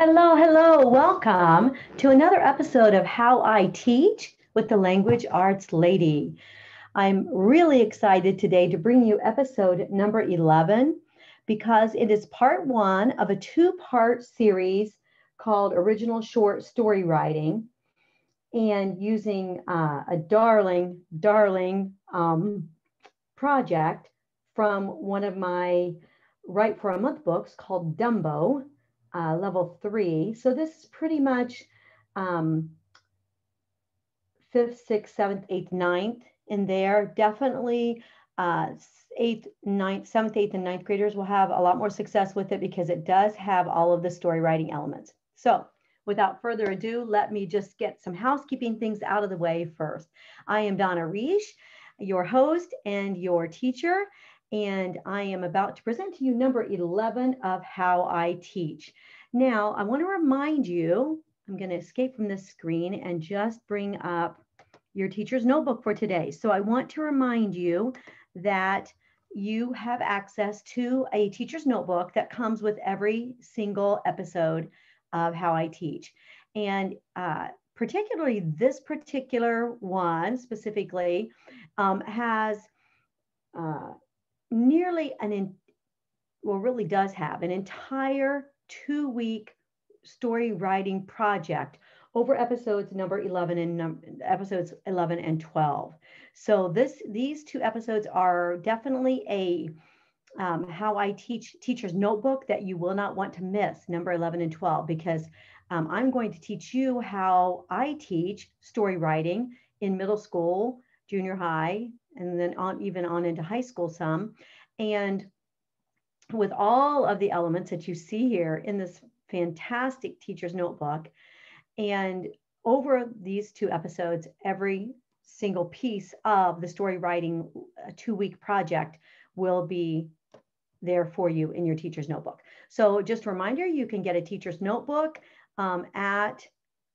Hello, hello. Welcome to another episode of How I Teach with the Language Arts Lady. I'm really excited today to bring you episode number 11 because it is part one of a two part series called Original Short Story Writing and using uh, a darling, darling um, project from one of my Write for a Month books called Dumbo uh, level three. So this is pretty much um, fifth, sixth, seventh, eighth, ninth in there. Definitely uh, eighth, ninth, seventh, eighth, and ninth graders will have a lot more success with it because it does have all of the story writing elements. So without further ado, let me just get some housekeeping things out of the way first. I am Donna Reish, your host and your teacher and I am about to present to you number 11 of How I Teach. Now, I want to remind you, I'm going to escape from this screen and just bring up your teacher's notebook for today. So I want to remind you that you have access to a teacher's notebook that comes with every single episode of How I Teach. And uh, particularly this particular one specifically um, has uh, nearly an, in, well, really does have an entire two week story writing project over episodes number 11 and num- episodes 11 and 12 so this these two episodes are definitely a um, how i teach teachers notebook that you will not want to miss number 11 and 12 because um, i'm going to teach you how i teach story writing in middle school junior high and then on even on into high school some. And with all of the elements that you see here in this fantastic teacher's notebook, and over these two episodes, every single piece of the story writing two week project will be there for you in your teacher's notebook. So just a reminder, you can get a teacher's notebook um, at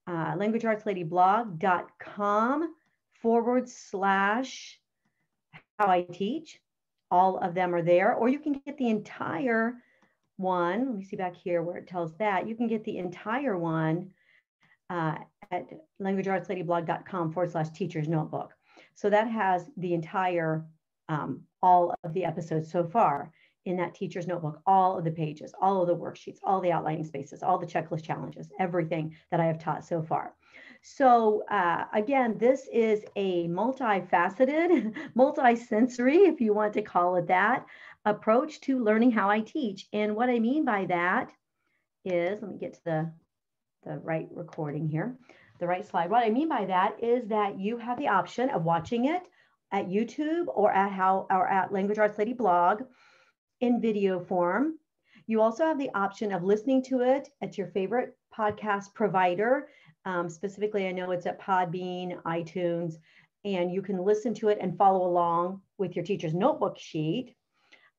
uh, languageartsladyblog.com forward slash how I teach. All of them are there, or you can get the entire one. Let me see back here where it tells that. You can get the entire one uh, at languageartsladyblog.com forward slash teacher's notebook. So that has the entire, um, all of the episodes so far in that teacher's notebook, all of the pages, all of the worksheets, all the outlining spaces, all the checklist challenges, everything that I have taught so far. So uh, again, this is a multifaceted, multi-sensory, if you want to call it that, approach to learning how I teach. And what I mean by that is, let me get to the, the right recording here, the right slide. What I mean by that is that you have the option of watching it at YouTube or at how or at Language Arts Lady blog in video form. You also have the option of listening to it at your favorite podcast provider um, specifically, I know it's at Podbean, iTunes, and you can listen to it and follow along with your teacher's notebook sheet.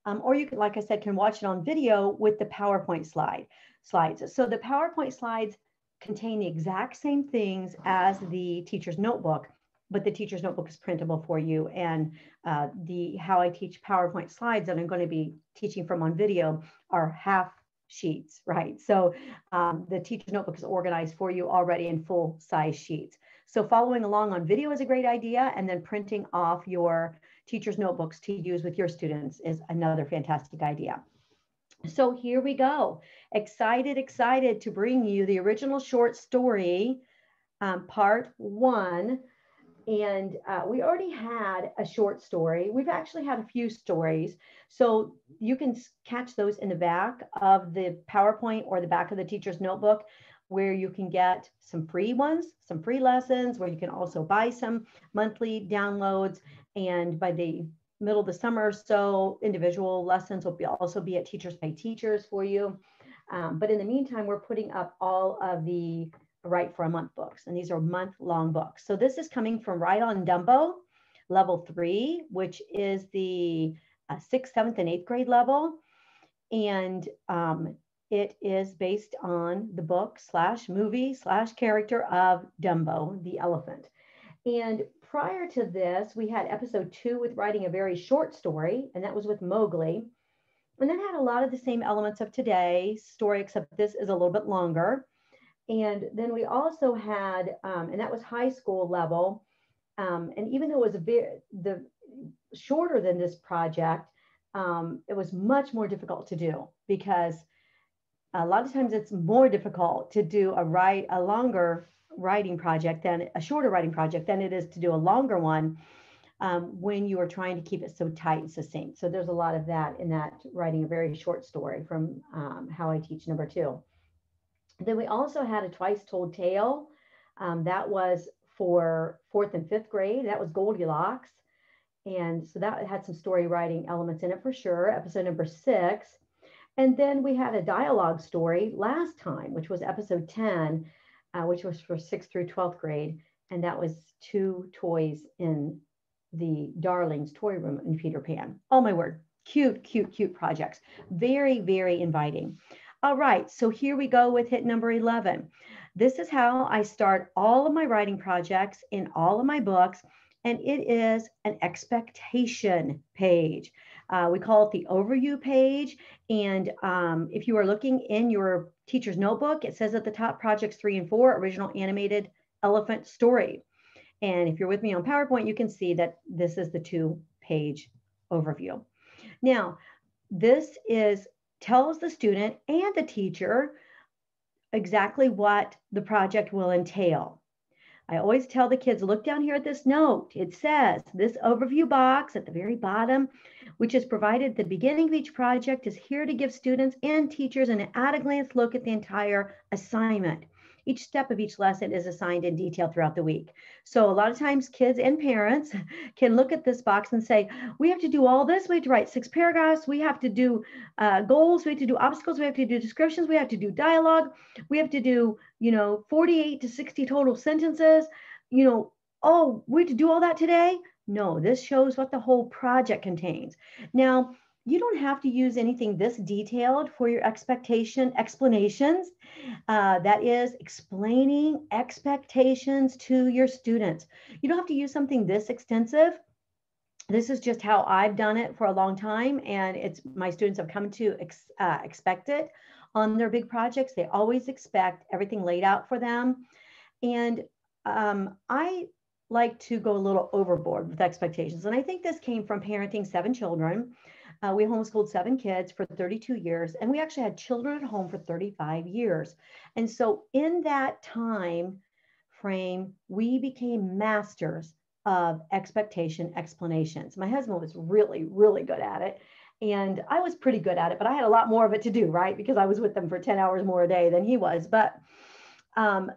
Um, or you can, like I said, can watch it on video with the PowerPoint slide slides. So the PowerPoint slides contain the exact same things as the teacher's notebook, but the teacher's notebook is printable for you. And uh, the how I teach PowerPoint slides that I'm going to be teaching from on video are half sheets, right? So um, the teacher's notebook is organized for you already in full size sheets. So following along on video is a great idea, and then printing off your teacher's notebooks to use with your students is another fantastic idea. So here we go. Excited, excited to bring you the original short story, um, part one and uh, we already had a short story. We've actually had a few stories. So you can catch those in the back of the PowerPoint or the back of the teacher's notebook, where you can get some free ones, some free lessons, where you can also buy some monthly downloads. And by the middle of the summer or so, individual lessons will be also be at Teachers Pay Teachers for you. Um, but in the meantime, we're putting up all of the Write for a Month books. And these are month long books. So this is coming from Write on Dumbo, level three, which is the uh, sixth, seventh, and eighth grade level. And um, it is based on the book slash movie slash character of Dumbo, the elephant. And prior to this, we had episode two with writing a very short story, and that was with Mowgli. And then had a lot of the same elements of today's story, except this is a little bit longer. And then we also had, um, and that was high school level. Um, and even though it was a bit the shorter than this project, um, it was much more difficult to do because a lot of times it's more difficult to do a write a longer writing project than a shorter writing project than it is to do a longer one um, when you are trying to keep it so tight and succinct. So there's a lot of that in that writing a very short story from um, How I Teach number two. Then we also had a twice told tale. Um, that was for fourth and fifth grade. That was Goldilocks. And so that had some story writing elements in it for sure. Episode number six. And then we had a dialogue story last time, which was episode 10, uh, which was for sixth through 12th grade. And that was two toys in the Darlings toy room in Peter Pan. Oh my word, cute, cute, cute projects. Very, very inviting. All right, so here we go with hit number 11. This is how I start all of my writing projects in all of my books, and it is an expectation page. Uh, we call it the overview page. And um, if you are looking in your teacher's notebook, it says at the top projects three and four, original animated elephant story. And if you're with me on PowerPoint, you can see that this is the two page overview. Now, this is tells the student and the teacher exactly what the project will entail. I always tell the kids, look down here at this note. It says this overview box at the very bottom, which is provided at the beginning of each project, is here to give students and teachers an at a glance look at the entire assignment each step of each lesson is assigned in detail throughout the week. So a lot of times kids and parents can look at this box and say, we have to do all this. We have to write six paragraphs. We have to do uh, goals. We have to do obstacles. We have to do descriptions. We have to do dialogue. We have to do, you know, 48 to 60 total sentences. You know, oh, we have to do all that today? No, this shows what the whole project contains. Now, you don't have to use anything this detailed for your expectation explanations. Uh, that is explaining expectations to your students. You don't have to use something this extensive. This is just how I've done it for a long time, and it's my students have come to ex, uh, expect it on their big projects. They always expect everything laid out for them, and um, I like to go a little overboard with expectations. And I think this came from parenting seven children. Uh, we homeschooled seven kids for 32 years, and we actually had children at home for 35 years. And so, in that time frame, we became masters of expectation explanations. My husband was really, really good at it. And I was pretty good at it, but I had a lot more of it to do, right? Because I was with them for 10 hours more a day than he was. But, um,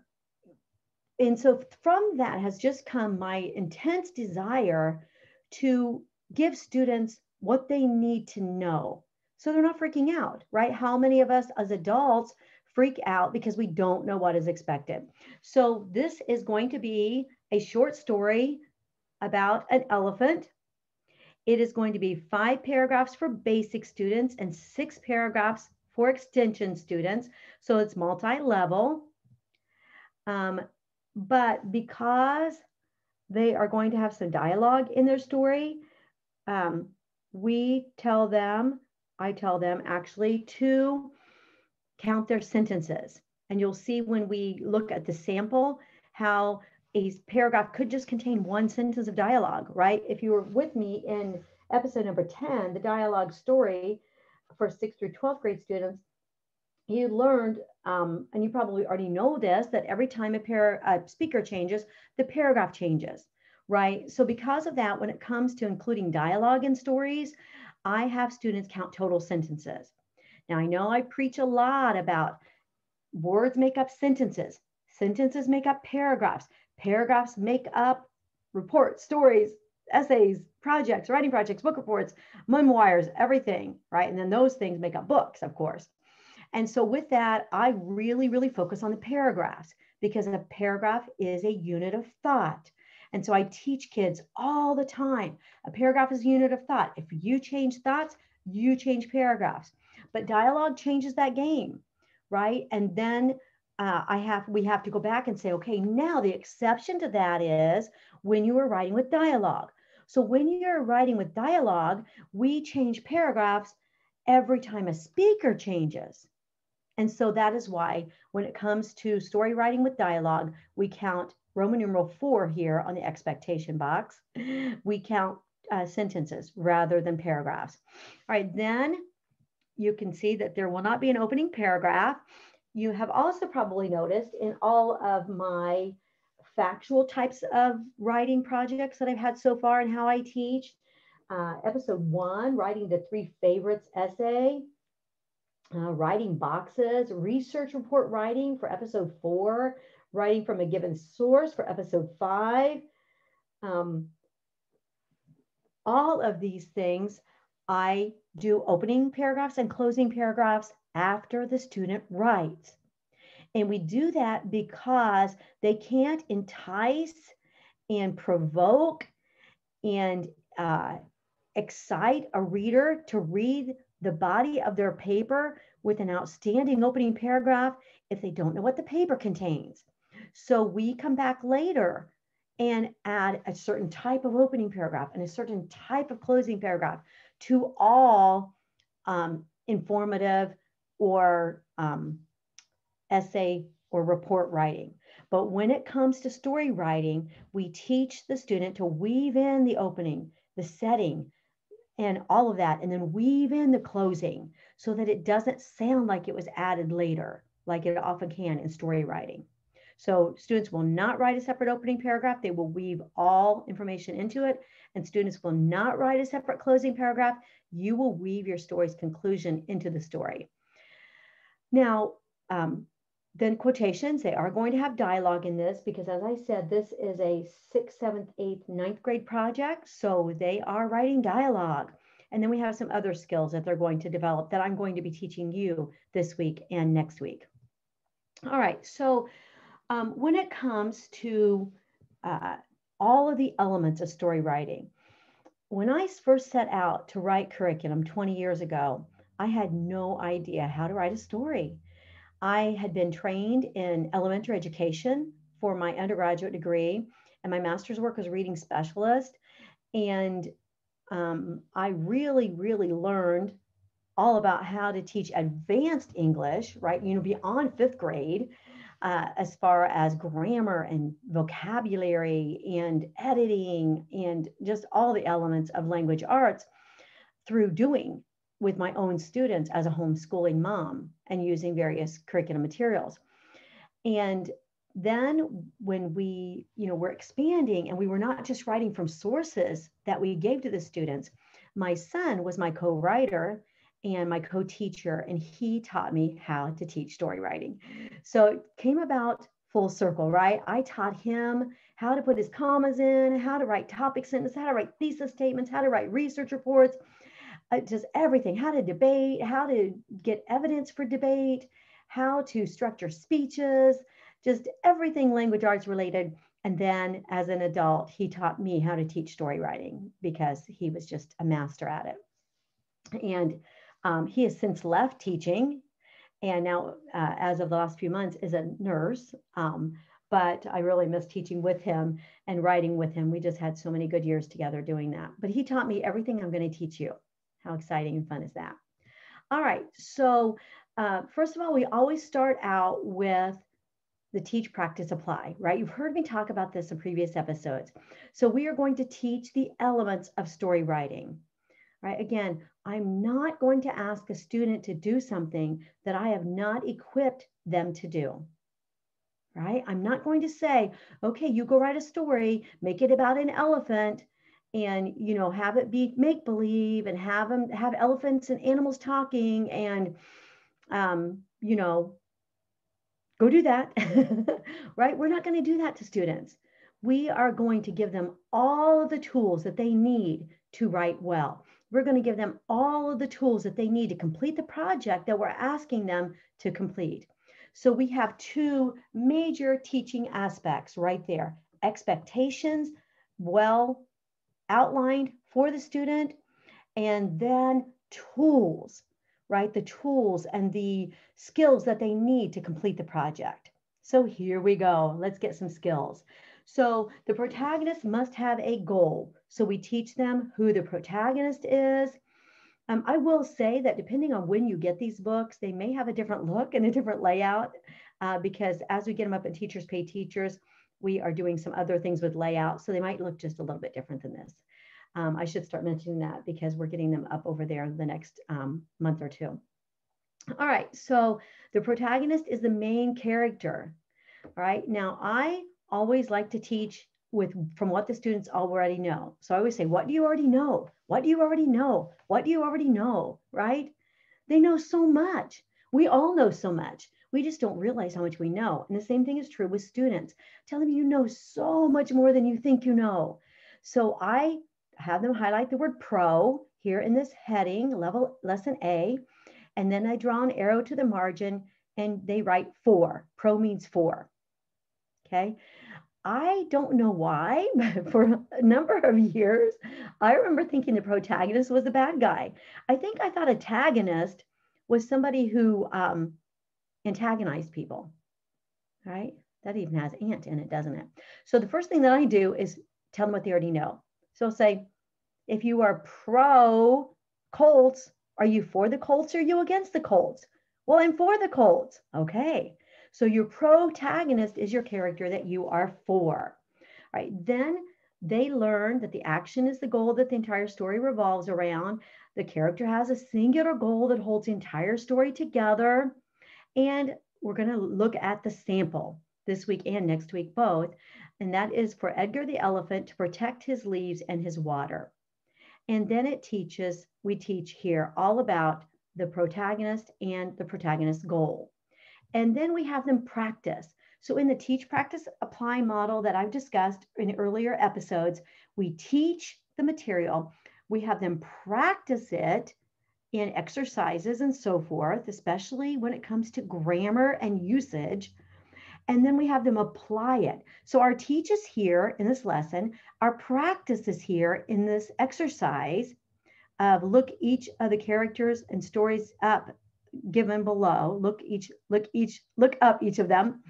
and so from that has just come my intense desire to give students what they need to know so they're not freaking out, right? How many of us as adults freak out because we don't know what is expected? So, this is going to be a short story about an elephant. It is going to be five paragraphs for basic students and six paragraphs for extension students. So, it's multi level. Um, but because they are going to have some dialogue in their story, um, we tell them, I tell them actually to count their sentences. And you'll see when we look at the sample how a paragraph could just contain one sentence of dialogue, right? If you were with me in episode number 10, the dialogue story for 6th through 12th grade students, you learned, um, and you probably already know this, that every time a, par- a speaker changes, the paragraph changes right? So because of that, when it comes to including dialogue in stories, I have students count total sentences. Now I know I preach a lot about words make up sentences, sentences make up paragraphs, paragraphs make up reports, stories, essays, projects, writing projects, book reports, memoirs, everything, right? And then those things make up books, of course. And so with that, I really, really focus on the paragraphs because a paragraph is a unit of thought. And so I teach kids all the time a paragraph is a unit of thought. If you change thoughts, you change paragraphs. But dialogue changes that game, right? And then uh, I have we have to go back and say, okay, now the exception to that is when you are writing with dialogue. So when you're writing with dialogue, we change paragraphs every time a speaker changes. And so that is why when it comes to story writing with dialogue, we count Roman numeral four here on the expectation box. We count uh, sentences rather than paragraphs. All right, then you can see that there will not be an opening paragraph. You have also probably noticed in all of my factual types of writing projects that I've had so far and how I teach. Uh, episode one, writing the three favorites essay, uh, writing boxes, research report writing for episode four, writing from a given source for episode five. Um, all of these things, I do opening paragraphs and closing paragraphs after the student writes. And we do that because they can't entice and provoke and uh, excite a reader to read the body of their paper with an outstanding opening paragraph if they don't know what the paper contains. So we come back later and add a certain type of opening paragraph and a certain type of closing paragraph to all um, informative or um, essay or report writing. But when it comes to story writing, we teach the student to weave in the opening, the setting, and all of that, and then weave in the closing so that it doesn't sound like it was added later, like it often can in story writing. So students will not write a separate opening paragraph. They will weave all information into it. And students will not write a separate closing paragraph. You will weave your story's conclusion into the story. Now, um, then quotations, they are going to have dialogue in this because as I said, this is a sixth, seventh, eighth, ninth grade project. So they are writing dialogue. And then we have some other skills that they're going to develop that I'm going to be teaching you this week and next week. All right, so um, when it comes to uh, all of the elements of story writing, when I first set out to write curriculum 20 years ago, I had no idea how to write a story. I had been trained in elementary education for my undergraduate degree, and my master's work was reading specialist. And um, I really, really learned all about how to teach advanced English, right? You know, beyond fifth grade, uh, as far as grammar and vocabulary and editing and just all the elements of language arts through doing with my own students as a homeschooling mom and using various curriculum materials. And then when we, you know, were expanding and we were not just writing from sources that we gave to the students, my son was my co-writer and my co-teacher and he taught me how to teach story writing. So it came about full circle, right? I taught him how to put his commas in, how to write topic sentences, how to write thesis statements, how to write research reports, uh, just everything how to debate, how to get evidence for debate, how to structure speeches, just everything language arts related. And then as an adult, he taught me how to teach story writing because he was just a master at it. And um, he has since left teaching and now, uh, as of the last few months, is a nurse. Um, but I really miss teaching with him and writing with him. We just had so many good years together doing that. But he taught me everything I'm going to teach you. How exciting and fun is that? All right, so uh, first of all, we always start out with the teach, practice, apply, right? You've heard me talk about this in previous episodes. So we are going to teach the elements of story writing, right? Again, I'm not going to ask a student to do something that I have not equipped them to do, right? I'm not going to say, okay, you go write a story, make it about an elephant, and you know have it be make believe and have them have elephants and animals talking and um, you know go do that right we're not going to do that to students we are going to give them all of the tools that they need to write well we're going to give them all of the tools that they need to complete the project that we're asking them to complete so we have two major teaching aspects right there expectations well outlined for the student and then tools, right? The tools and the skills that they need to complete the project. So here we go. Let's get some skills. So the protagonist must have a goal. So we teach them who the protagonist is, Um, I will say that depending on when you get these books, they may have a different look and a different layout uh, because as we get them up in Teachers Pay Teachers, we are doing some other things with layout. So they might look just a little bit different than this. Um, I should start mentioning that because we're getting them up over there the next um, month or two. All right, so the protagonist is the main character. All right, now I always like to teach with from what the students already know. So I always say, what do you already know? What do you already know? What do you already know? Right? They know so much. We all know so much. We just don't realize how much we know. And the same thing is true with students. Tell them you know so much more than you think you know. So I have them highlight the word pro here in this heading, level lesson A. And then I draw an arrow to the margin and they write four. Pro means four. Okay. I don't know why, but for a number of years, I remember thinking the protagonist was the bad guy. I think I thought antagonist was somebody who um, antagonized people, right? That even has ant in it, doesn't it? So the first thing that I do is tell them what they already know. So I'll say, if you are pro Colts, are you for the Colts or are you against the Colts? Well, I'm for the Colts. Okay. So your protagonist is your character that you are for. Right. Then they learn that the action is the goal that the entire story revolves around. The character has a singular goal that holds the entire story together. And we're going to look at the sample this week and next week, both. And that is for Edgar the elephant to protect his leaves and his water. And then it teaches, we teach here all about the protagonist and the protagonist's goal. And then we have them practice. So in the teach, practice, apply model that I've discussed in earlier episodes, we teach the material, we have them practice it in exercises and so forth, especially when it comes to grammar and usage. And then we have them apply it. So our teach is here in this lesson, our practice is here in this exercise of look each of the characters and stories up given below. Look each, look each, look up each of them.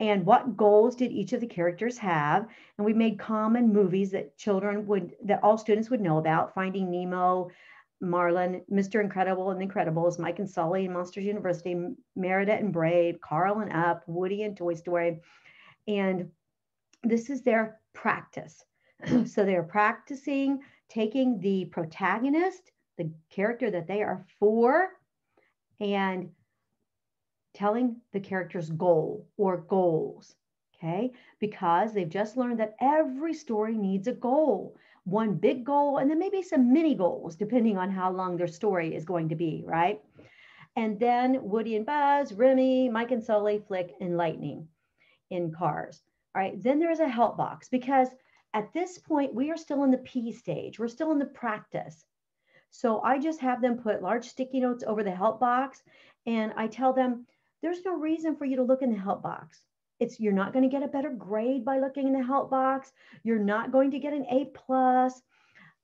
And what goals did each of the characters have? And we made common movies that children would, that all students would know about, Finding Nemo, Marlin, Mr. Incredible and the Incredibles, Mike and Sully and Monsters University, Merida and Brave, Carl and Up, Woody and Toy Story. And this is their practice. so they're practicing taking the protagonist, the character that they are for, and telling the character's goal or goals. Okay, because they've just learned that every story needs a goal, one big goal, and then maybe some mini goals, depending on how long their story is going to be, right? And then Woody and Buzz, Remy, Mike and Sully, Flick, and Lightning in cars. All right, then there's a help box because at this point, we are still in the P stage. We're still in the practice. So I just have them put large sticky notes over the help box and I tell them there's no reason for you to look in the help box. It's you're not going to get a better grade by looking in the help box. You're not going to get an A plus.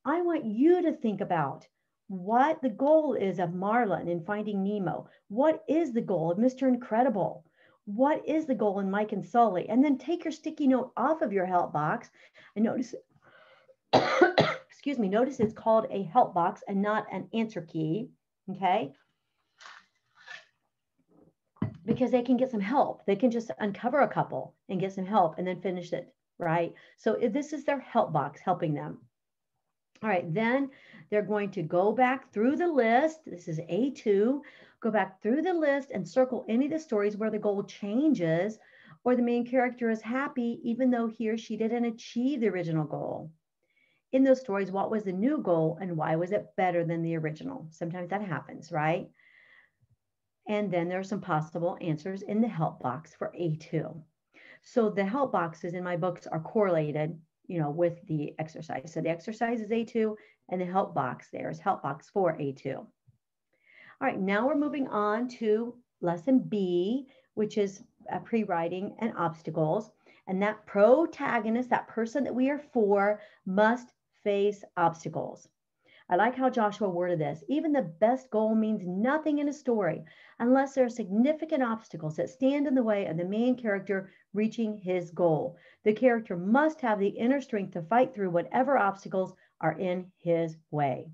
I want you to think about what the goal is of Marlin in Finding Nemo. What is the goal of Mr. Incredible? What is the goal in Mike and Sully? And then take your sticky note off of your help box and notice excuse me, notice it's called a help box and not an answer key, okay? Because they can get some help. They can just uncover a couple and get some help and then finish it, right? So this is their help box helping them. All right, then they're going to go back through the list. This is A2. Go back through the list and circle any of the stories where the goal changes or the main character is happy even though he or she didn't achieve the original goal in those stories, what was the new goal and why was it better than the original? Sometimes that happens, right? And then there are some possible answers in the help box for A2. So the help boxes in my books are correlated, you know, with the exercise. So the exercise is A2 and the help box there is help box for A2. All right, now we're moving on to lesson B, which is uh, pre-writing and obstacles. And that protagonist, that person that we are for, must face obstacles. I like how Joshua worded this. Even the best goal means nothing in a story unless there are significant obstacles that stand in the way of the main character reaching his goal. The character must have the inner strength to fight through whatever obstacles are in his way.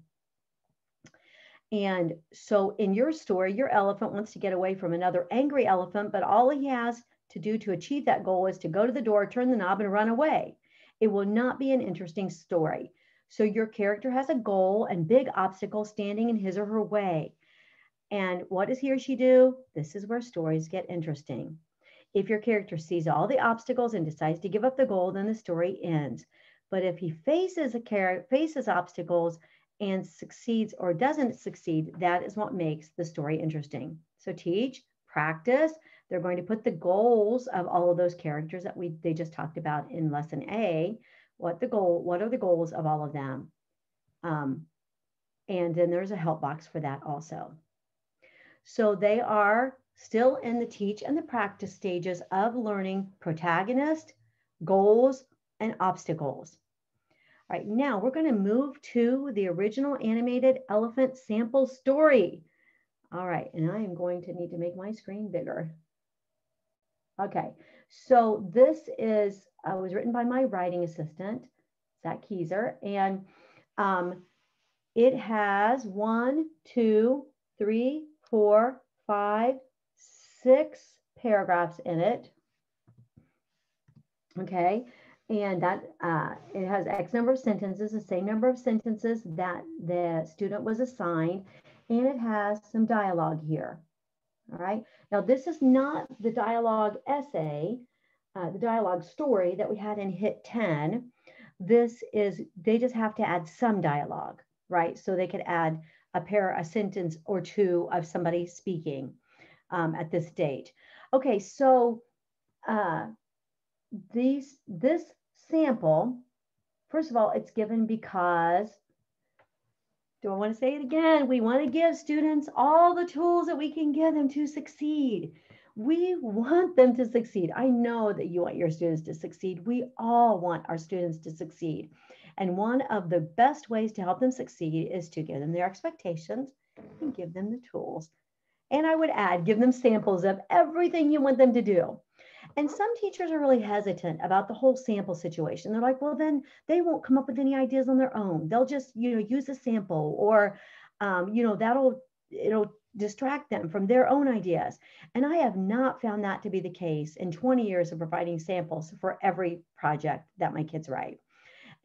And so in your story, your elephant wants to get away from another angry elephant, but all he has to do to achieve that goal is to go to the door, turn the knob, and run away. It will not be an interesting story. So your character has a goal and big obstacles standing in his or her way. And what does he or she do? This is where stories get interesting. If your character sees all the obstacles and decides to give up the goal, then the story ends. But if he faces a character faces obstacles and succeeds or doesn't succeed, that is what makes the story interesting. So teach, practice. They're going to put the goals of all of those characters that we they just talked about in lesson A. What the goal? What are the goals of all of them? Um, and then there's a help box for that also. So they are still in the teach and the practice stages of learning protagonist, goals, and obstacles. All right, now we're going to move to the original animated elephant sample story. All right, and I am going to need to make my screen bigger. Okay, so this is, uh, was written by my writing assistant, Zach Keyser, and um, it has one, two, three, four, five, six paragraphs in it. Okay, and that uh, it has X number of sentences, the same number of sentences that the student was assigned, and it has some dialogue here. All right. Now, this is not the dialogue essay, uh, the dialogue story that we had in HIT 10. This is, they just have to add some dialogue, right? So they could add a pair, a sentence or two of somebody speaking um, at this date. Okay, so uh, these, this sample, first of all, it's given because, do I want to say it again? We want to give students all the tools that we can give them to succeed. We want them to succeed. I know that you want your students to succeed. We all want our students to succeed. And one of the best ways to help them succeed is to give them their expectations and give them the tools. And I would add, give them samples of everything you want them to do. And some teachers are really hesitant about the whole sample situation. They're like, well, then they won't come up with any ideas on their own. They'll just, you know, use a sample or, um, you know, that'll, it'll distract them from their own ideas. And I have not found that to be the case in 20 years of providing samples for every project that my kids write.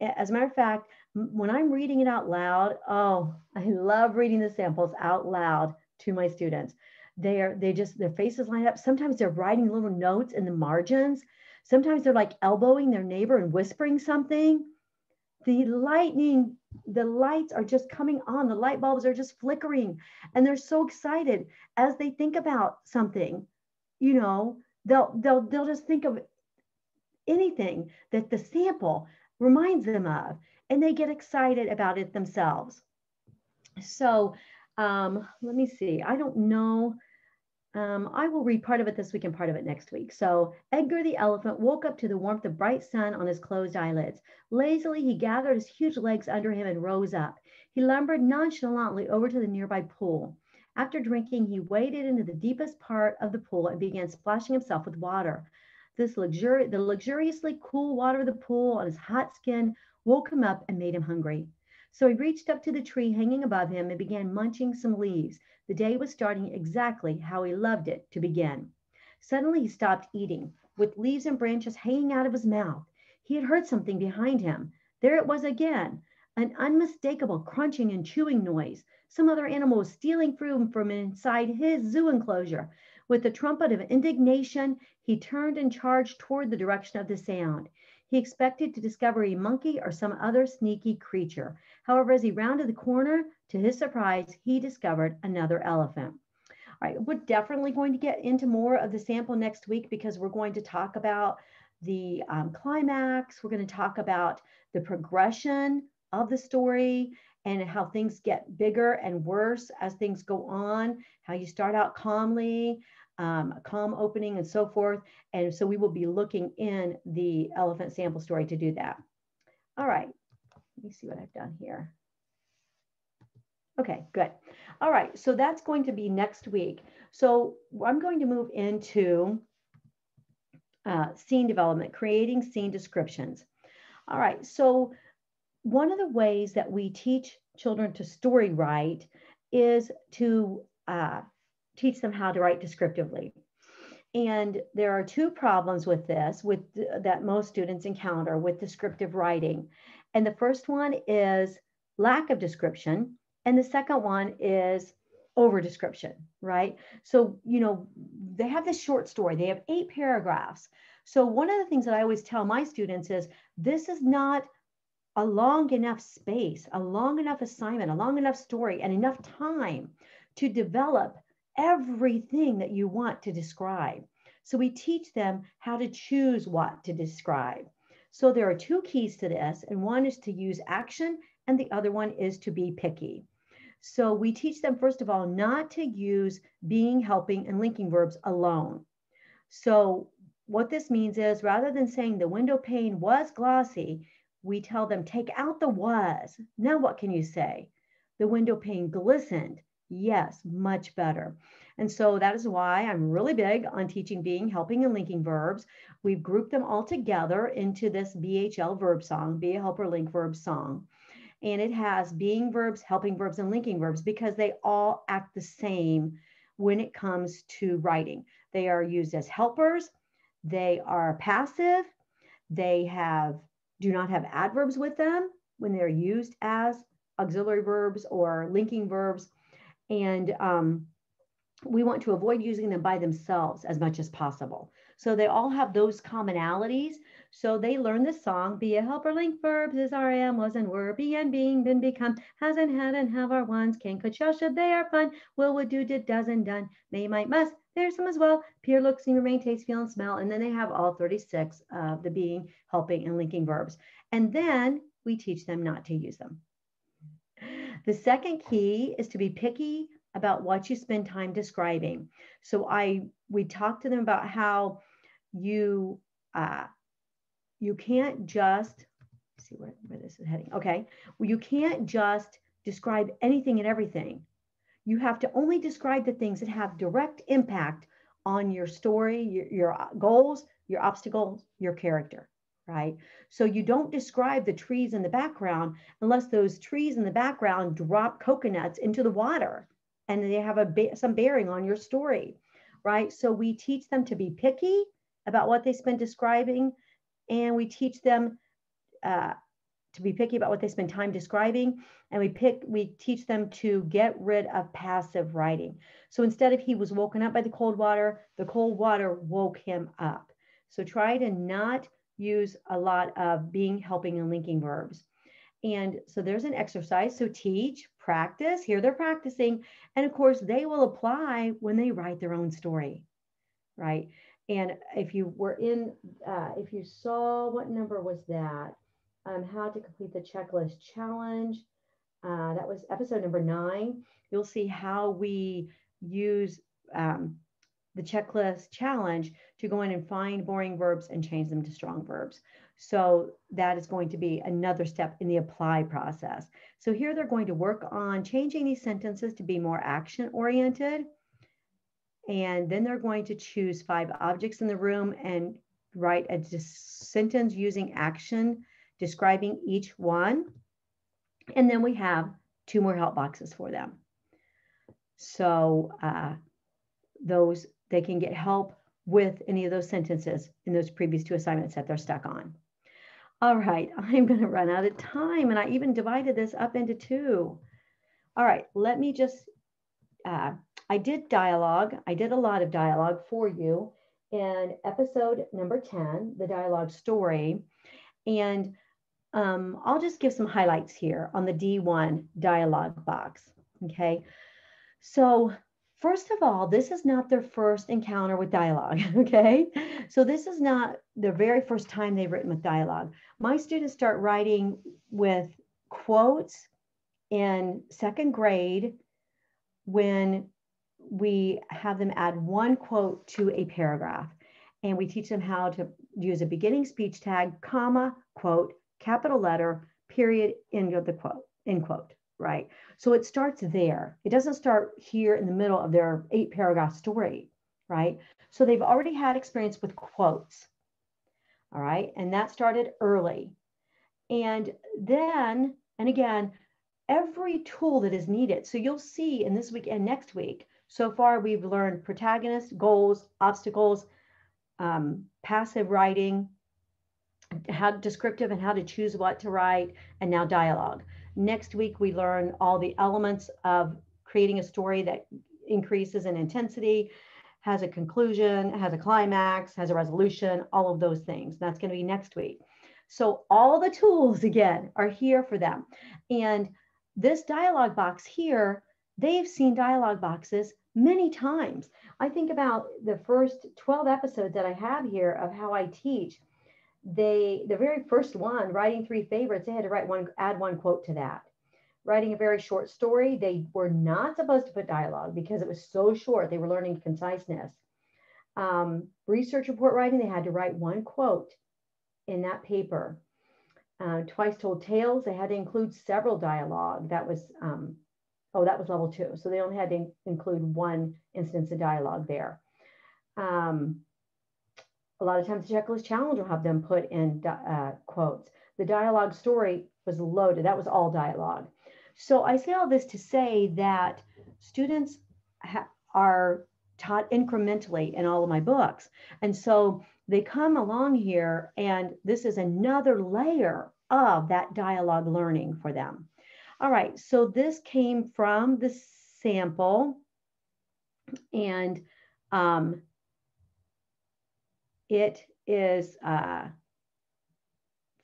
As a matter of fact, when I'm reading it out loud, oh, I love reading the samples out loud to my students they are they just their faces line up sometimes they're writing little notes in the margins sometimes they're like elbowing their neighbor and whispering something the lightning the lights are just coming on the light bulbs are just flickering and they're so excited as they think about something you know? They'll they'll they'll just think of anything that the sample reminds them of and they get excited about it themselves. So um, let me see i don't know um, I will read part of it this week and part of it next week. So, Edgar the elephant woke up to the warmth of bright sun on his closed eyelids. Lazily, he gathered his huge legs under him and rose up. He lumbered nonchalantly over to the nearby pool. After drinking, he waded into the deepest part of the pool and began splashing himself with water. This luxuri- the luxuriously cool water of the pool on his hot skin woke him up and made him hungry. So he reached up to the tree hanging above him and began munching some leaves. The day was starting exactly how he loved it to begin. Suddenly he stopped eating, with leaves and branches hanging out of his mouth. He had heard something behind him. There it was again, an unmistakable crunching and chewing noise. Some other animal was stealing food from inside his zoo enclosure. With the trumpet of indignation, he turned and charged toward the direction of the sound. He expected to discover a monkey or some other sneaky creature. However, as he rounded the corner, to his surprise, he discovered another elephant. All right, we're definitely going to get into more of the sample next week because we're going to talk about the um, climax. We're going to talk about the progression of the story and how things get bigger and worse as things go on, how you start out calmly, um, calm opening and so forth. And so we will be looking in the elephant sample story to do that. All right, let me see what I've done here. Okay, good. All right, so that's going to be next week. So I'm going to move into uh, scene development, creating scene descriptions. All right, so one of the ways that we teach children to story write is to uh, teach them how to write descriptively. And there are two problems with this with that most students encounter with descriptive writing. And the first one is lack of description. And the second one is over description, right? So, you know, they have this short story, they have eight paragraphs. So, one of the things that I always tell my students is this is not a long enough space, a long enough assignment, a long enough story, and enough time to develop everything that you want to describe. So we teach them how to choose what to describe. So there are two keys to this, and one is to use action, and the other one is to be picky. So we teach them, first of all, not to use being, helping, and linking verbs alone. So what this means is rather than saying the window pane was glossy, we tell them take out the was. Now what can you say? The window pane glistened. Yes, much better. And so that is why I'm really big on teaching being, helping, and linking verbs. We've grouped them all together into this BHL verb song, be a helper link verb song. And it has being verbs, helping verbs, and linking verbs because they all act the same when it comes to writing. They are used as helpers, they are passive, they have do not have adverbs with them when they're used as auxiliary verbs or linking verbs and um, we want to avoid using them by themselves as much as possible. So they all have those commonalities. So they learn the song, be a helper, link verbs is are, am, was, and were, be and being, been, become, has and had and have are ones, can, could, shall, should, they are fun, will, would, do, did, does, and done, may, might, must, there's some as well, appear, look, seem, remain, taste, feel, and smell. And then they have all 36 of the being, helping, and linking verbs. And then we teach them not to use them. The second key is to be picky about what you spend time describing. So I we talked to them about how you uh, you can't just see where, where this is heading. Okay, well you can't just describe anything and everything. You have to only describe the things that have direct impact on your story, your, your goals, your obstacles, your character right? So you don't describe the trees in the background unless those trees in the background drop coconuts into the water and they have a some bearing on your story, right? So we teach them to be picky about what they've spend describing, and we teach them uh, to be picky about what they spend time describing, and we pick we teach them to get rid of passive writing. So instead of he was woken up by the cold water, the cold water woke him up. So try to not use a lot of being, helping, and linking verbs. And so there's an exercise. So teach, practice, here they're practicing. And of course, they will apply when they write their own story, right? And if you were in, uh, if you saw, what number was that? Um, how to complete the checklist challenge. Uh, that was episode number nine. You'll see how we use um, the checklist challenge to go in and find boring verbs and change them to strong verbs. So that is going to be another step in the apply process. So here they're going to work on changing these sentences to be more action oriented. And then they're going to choose five objects in the room and write a sentence using action describing each one. And then we have two more help boxes for them. So uh, those, they can get help with any of those sentences in those previous two assignments that they're stuck on. All right, I'm going to run out of time, and I even divided this up into two. All right, let me just, uh, I did dialogue. I did a lot of dialogue for you in episode number 10, the dialogue story. And um, I'll just give some highlights here on the D1 dialogue box. Okay, so First of all, this is not their first encounter with dialogue, okay? So this is not the very first time they've written with dialogue. My students start writing with quotes in second grade when we have them add one quote to a paragraph. And we teach them how to use a beginning speech tag, comma, quote, capital letter, period, end of the quote, end quote right? So it starts there. It doesn't start here in the middle of their eight paragraph story, right? So they've already had experience with quotes, all right? And that started early. And then, and again, every tool that is needed. So you'll see in this week and next week, so far we've learned protagonist, goals, obstacles, um, passive writing, how descriptive and how to choose what to write, and now dialogue. Next week, we learn all the elements of creating a story that increases in intensity, has a conclusion, has a climax, has a resolution, all of those things. That's going to be next week. So all the tools again are here for them. And this dialogue box here, they've seen dialogue boxes many times. I think about the first 12 episodes that I have here of how I teach. They, the very first one, writing three favorites, they had to write one, add one quote to that. Writing a very short story, they were not supposed to put dialogue because it was so short. They were learning conciseness. Um, research report writing, they had to write one quote in that paper. Uh, twice told tales, they had to include several dialogue. That was um, Oh, that was level two. So they only had to include one instance of dialogue there. Um, a lot of times the checklist challenge will have them put in uh, quotes. The dialogue story was loaded. That was all dialogue. So I say all this to say that students are taught incrementally in all of my books. And so they come along here and this is another layer of that dialogue learning for them. All right, so this came from the sample and um, it is uh,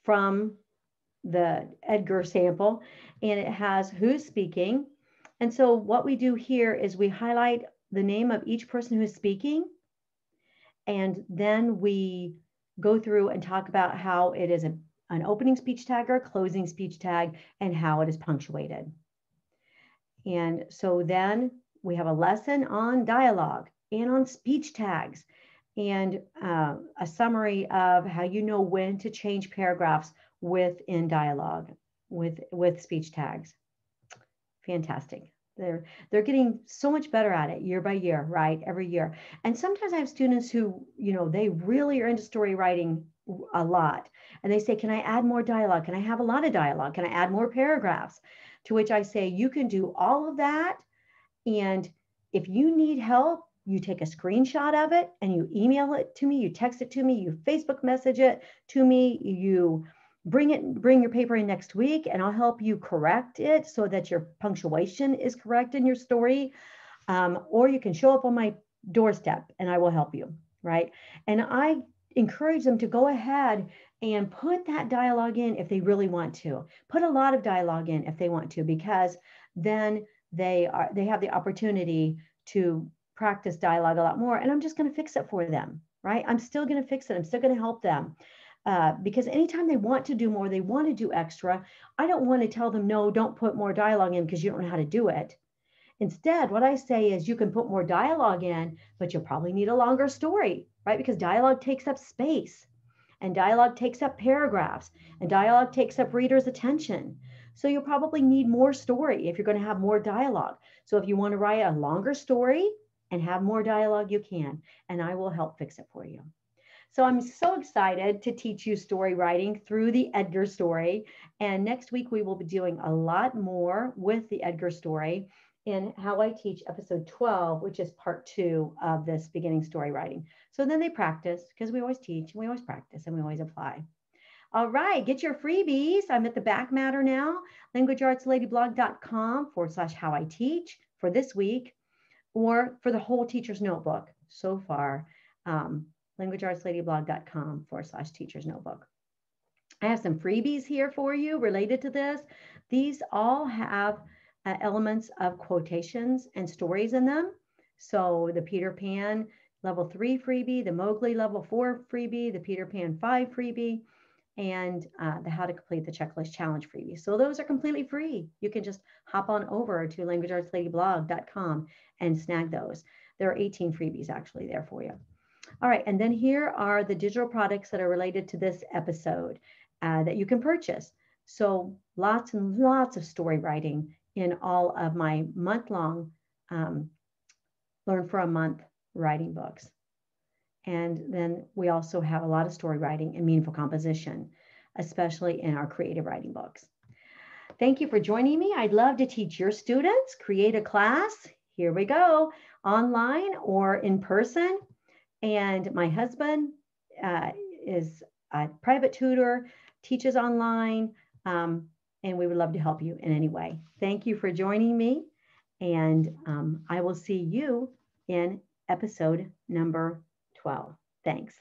from the Edgar sample and it has who's speaking. And so what we do here is we highlight the name of each person who is speaking and then we go through and talk about how it is a an opening speech tag or a closing speech tag and how it is punctuated. And so then we have a lesson on dialogue and on speech tags and uh, a summary of how you know when to change paragraphs within dialogue with, with speech tags. Fantastic. They're, they're getting so much better at it year by year, right? Every year. And sometimes I have students who, you know, they really are into story writing a lot. And they say, Can I add more dialogue? Can I have a lot of dialogue? Can I add more paragraphs? To which I say, You can do all of that. And if you need help, you take a screenshot of it and you email it to me, you text it to me, you Facebook message it to me, you bring it bring your paper in next week and I'll help you correct it so that your punctuation is correct in your story. Um, or you can show up on my doorstep and I will help you, right? And I encourage them to go ahead and put that dialogue in if they really want to. Put a lot of dialogue in if they want to, because then they are they have the opportunity to practice dialogue a lot more. And I'm just going to fix it for them, right? I'm still going to fix it. I'm still going to help them. Uh, because anytime they want to do more, they want to do extra. I don't want to tell them, no, don't put more dialogue in because you don't know how to do it. Instead, what I say is you can put more dialogue in, but you'll probably need a longer story right? Because dialogue takes up space and dialogue takes up paragraphs and dialogue takes up readers' attention. So you'll probably need more story if you're going to have more dialogue. So if you want to write a longer story and have more dialogue, you can, and I will help fix it for you. So I'm so excited to teach you story writing through the Edgar story. And next week we will be doing a lot more with the Edgar story in How I Teach episode 12, which is part two of this beginning story writing. So then they practice because we always teach and we always practice and we always apply. All right, get your freebies. I'm at the back matter now, languageartsladyblog.com forward slash how I teach for this week or for the whole teacher's notebook so far, um, languageartsladyblog.com forward slash teacher's notebook. I have some freebies here for you related to this. These all have uh, elements of quotations and stories in them. So the Peter Pan level three freebie, the Mowgli level four freebie, the Peter Pan five freebie, and uh, the How to Complete the Checklist Challenge freebie. So those are completely free. You can just hop on over to languageartsladyblog.com and snag those. There are 18 freebies actually there for you. All right, and then here are the digital products that are related to this episode uh, that you can purchase. So lots and lots of story writing in all of my month long um, Learn for a Month writing books. And then we also have a lot of story writing and meaningful composition, especially in our creative writing books. Thank you for joining me. I'd love to teach your students, create a class. Here we go, online or in person. And my husband uh, is a private tutor, teaches online, um, and we would love to help you in any way. Thank you for joining me. And um, I will see you in episode number 12. Thanks.